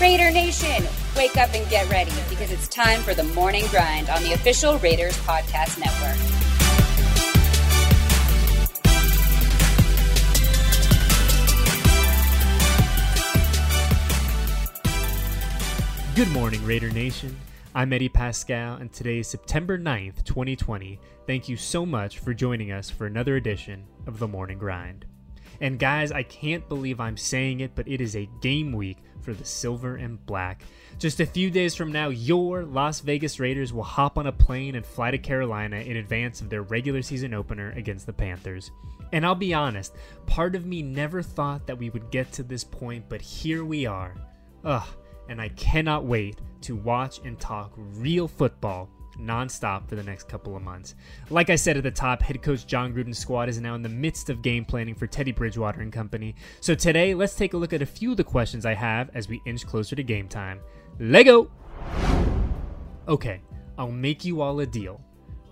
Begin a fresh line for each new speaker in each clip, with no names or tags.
Raider Nation, wake up and get ready because it's time for the morning grind on the official Raiders Podcast Network.
Good morning, Raider Nation. I'm Eddie Paskal, and today is September 9th, 2020. Thank you so much for joining us for another edition of The Morning Grind. And guys, I can't believe I'm saying it, but it is a game week for the silver and black. Just a few days from now, your Las Vegas Raiders will hop on a plane and fly to Carolina in advance of their regular season opener against the Panthers. And I'll be honest, part of me never thought that we would get to this point, but here we are. Ugh, and I cannot wait to watch and talk real football nonstop for the next couple of months. Like I said at the top, head coach Jon Gruden's squad is now in the midst of game planning for Teddy Bridgewater and company. So today, let's take a look at a few of the questions I have as we inch closer to game time. Lego! Okay, I'll make you all a deal.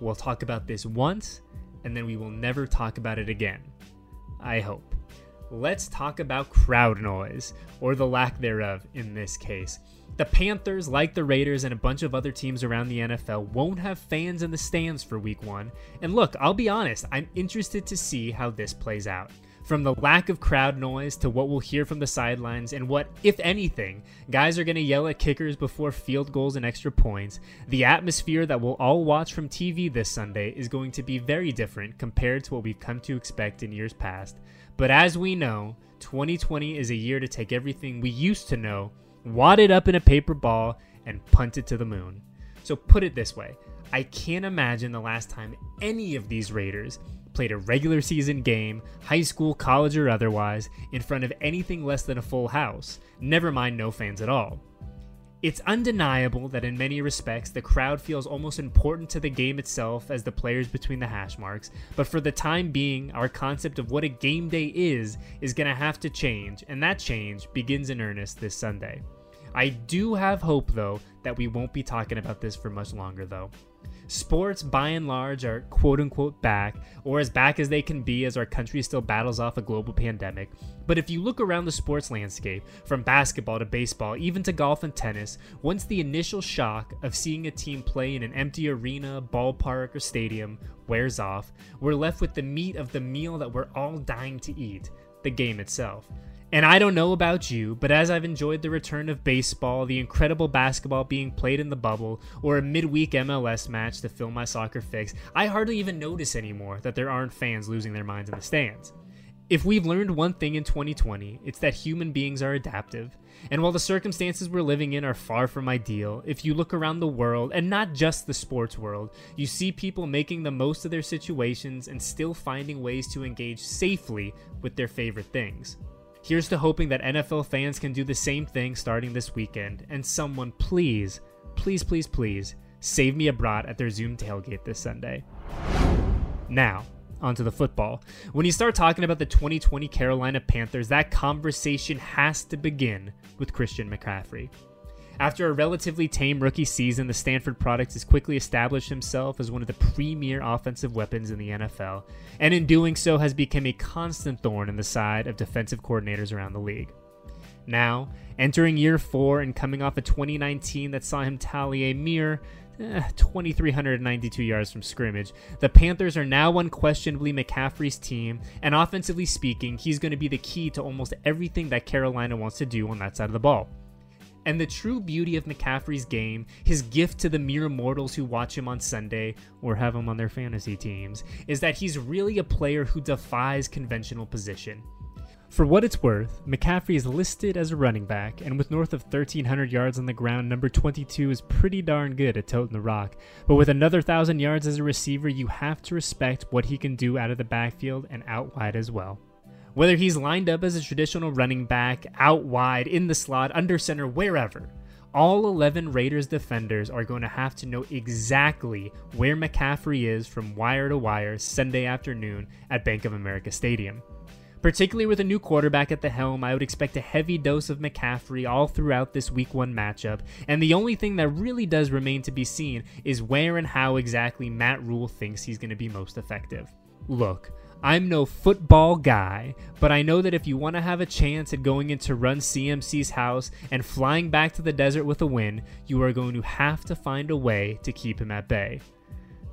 We'll talk about this once, and then we will never talk about it again. I hope. Let's talk about crowd noise, or the lack thereof in this case. The Panthers, like the Raiders and a bunch of other teams around the NFL, won't have fans in the stands for week one. And look, I'll be honest, I'm interested to see how this plays out. From the lack of crowd noise to what we'll hear from the sidelines and what, if anything, guys are going to yell at kickers before field goals and extra points, the atmosphere that we'll all watch from TV this Sunday is going to be very different compared to what we've come to expect in years past. But as we know, 2020 is a year to take everything we used to know wad it up in a paper ball, and punt it to the moon. So put it this way I can't imagine the last time any of these Raiders played a regular season game, high school, college, or otherwise, in front of anything less than a full house, never mind no fans at all. It's undeniable that in many respects the crowd feels almost important to the game itself as the players between the hash marks, but for the time being, our concept of what a game day is is going to have to change, and that change begins in earnest this Sunday. I do have hope though that we won't be talking about this for much longer though. Sports, by and large, are quote unquote back, or as back as they can be as our country still battles off a global pandemic. But if you look around the sports landscape, from basketball to baseball, even to golf and tennis, once the initial shock of seeing a team play in an empty arena, ballpark, or stadium wears off, we're left with the meat of the meal that we're all dying to eat the game itself. And I don't know about you, but as I've enjoyed the return of baseball, the incredible basketball being played in the bubble, or a midweek MLS match to fill my soccer fix, I hardly even notice anymore that there aren't fans losing their minds in the stands. If we've learned one thing in 2020, it's that human beings are adaptive. And while the circumstances we're living in are far from ideal, if you look around the world, and not just the sports world, you see people making the most of their situations and still finding ways to engage safely with their favorite things. Here's to hoping that NFL fans can do the same thing starting this weekend, and someone please, please, please, please, save me a brat at their Zoom tailgate this Sunday. Now, onto the football. When you start talking about the 2020 Carolina Panthers, that conversation has to begin with Christian McCaffrey. After a relatively tame rookie season, the Stanford product has quickly established himself as one of the premier offensive weapons in the NFL, and in doing so has become a constant thorn in the side of defensive coordinators around the league. Now, entering year four and coming off a 2019 that saw him tally a mere eh, 2,392 yards from scrimmage, the Panthers are now unquestionably McCaffrey's team, and offensively speaking, he's going to be the key to almost everything that Carolina wants to do on that side of the ball. And the true beauty of McCaffrey's game, his gift to the mere mortals who watch him on Sunday or have him on their fantasy teams, is that he's really a player who defies conventional position. For what it's worth, McCaffrey is listed as a running back, and with north of 1,300 yards on the ground, number 22 is pretty darn good at toting the rock. But with another 1,000 yards as a receiver, you have to respect what he can do out of the backfield and out wide as well. Whether he's lined up as a traditional running back, out wide, in the slot, under center, wherever, all 11 Raiders defenders are going to have to know exactly where McCaffrey is from wire to wire Sunday afternoon at Bank of America Stadium. Particularly with a new quarterback at the helm, I would expect a heavy dose of McCaffrey all throughout this week one matchup, and the only thing that really does remain to be seen is where and how exactly Matt Rhule thinks he's going to be most effective. Look, I'm no football guy, but I know that if you want to have a chance at going into Run CMC's house and flying back to the desert with a win, you are going to have to find a way to keep him at bay.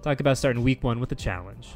Talk about starting week one with a challenge.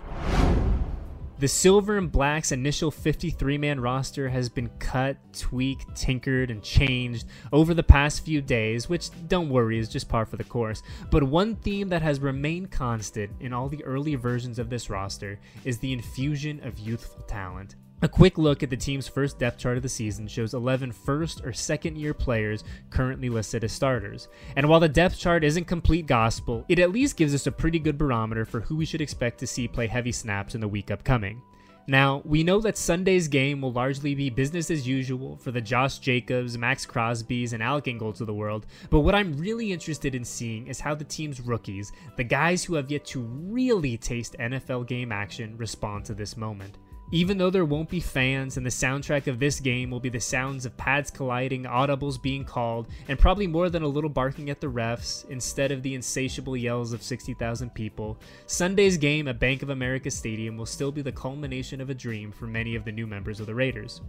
The Silver and Black's initial 53 man roster has been cut, tweaked, tinkered, and changed over the past few days, which, don't worry, is just par for the course. But one theme that has remained constant in all the early versions of this roster is the infusion of youthful talent. A quick look at the team's first depth chart of the season shows 11 first or second year players currently listed as starters. And while the depth chart isn't complete gospel, it at least gives us a pretty good barometer for who we should expect to see play heavy snaps in the week upcoming. Now, we know that Sunday's game will largely be business as usual for the Josh Jacobs, Maxx Crosby's, and Alec Ingolds of the world, but what I'm really interested in seeing is how the team's rookies, the guys who have yet to really taste NFL game action, respond to this moment. Even though there won't be fans, and the soundtrack of this game will be the sounds of pads colliding, audibles being called, and probably more than a little barking at the refs instead of the insatiable yells of 60,000 people, Sunday's game at Bank of America Stadium will still be the culmination of a dream for many of the new members of the Raiders.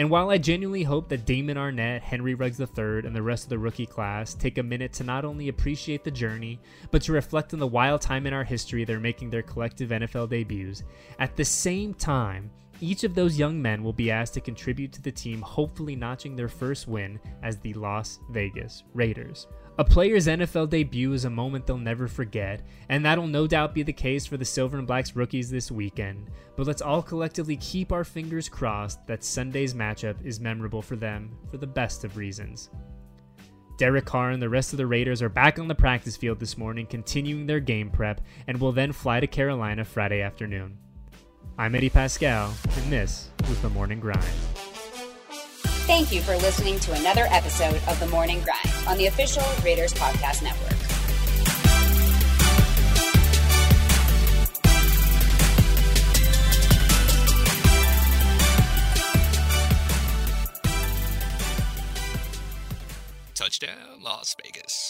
And while I genuinely hope that Damon Arnette, Henry Ruggs III, and the rest of the rookie class take a minute to not only appreciate the journey, but to reflect on the wild time in our history they're making their collective NFL debuts, at the same time, each of those young men will be asked to contribute to the team, hopefully notching their first win as the Las Vegas Raiders. A player's NFL debut is a moment they'll never forget, and that'll no doubt be the case for the Silver and Blacks rookies this weekend. But let's all collectively keep our fingers crossed that Sunday's matchup is memorable for them for the best of reasons. Derek Carr and the rest of the Raiders are back on the practice field this morning, continuing their game prep, and will then fly to Carolina Friday afternoon. I'm Eddie Paskal, and this was the Morning Grind.
Thank you for listening to another episode of The Morning Grind on the official Raiders Podcast Network.
Touchdown, Las Vegas.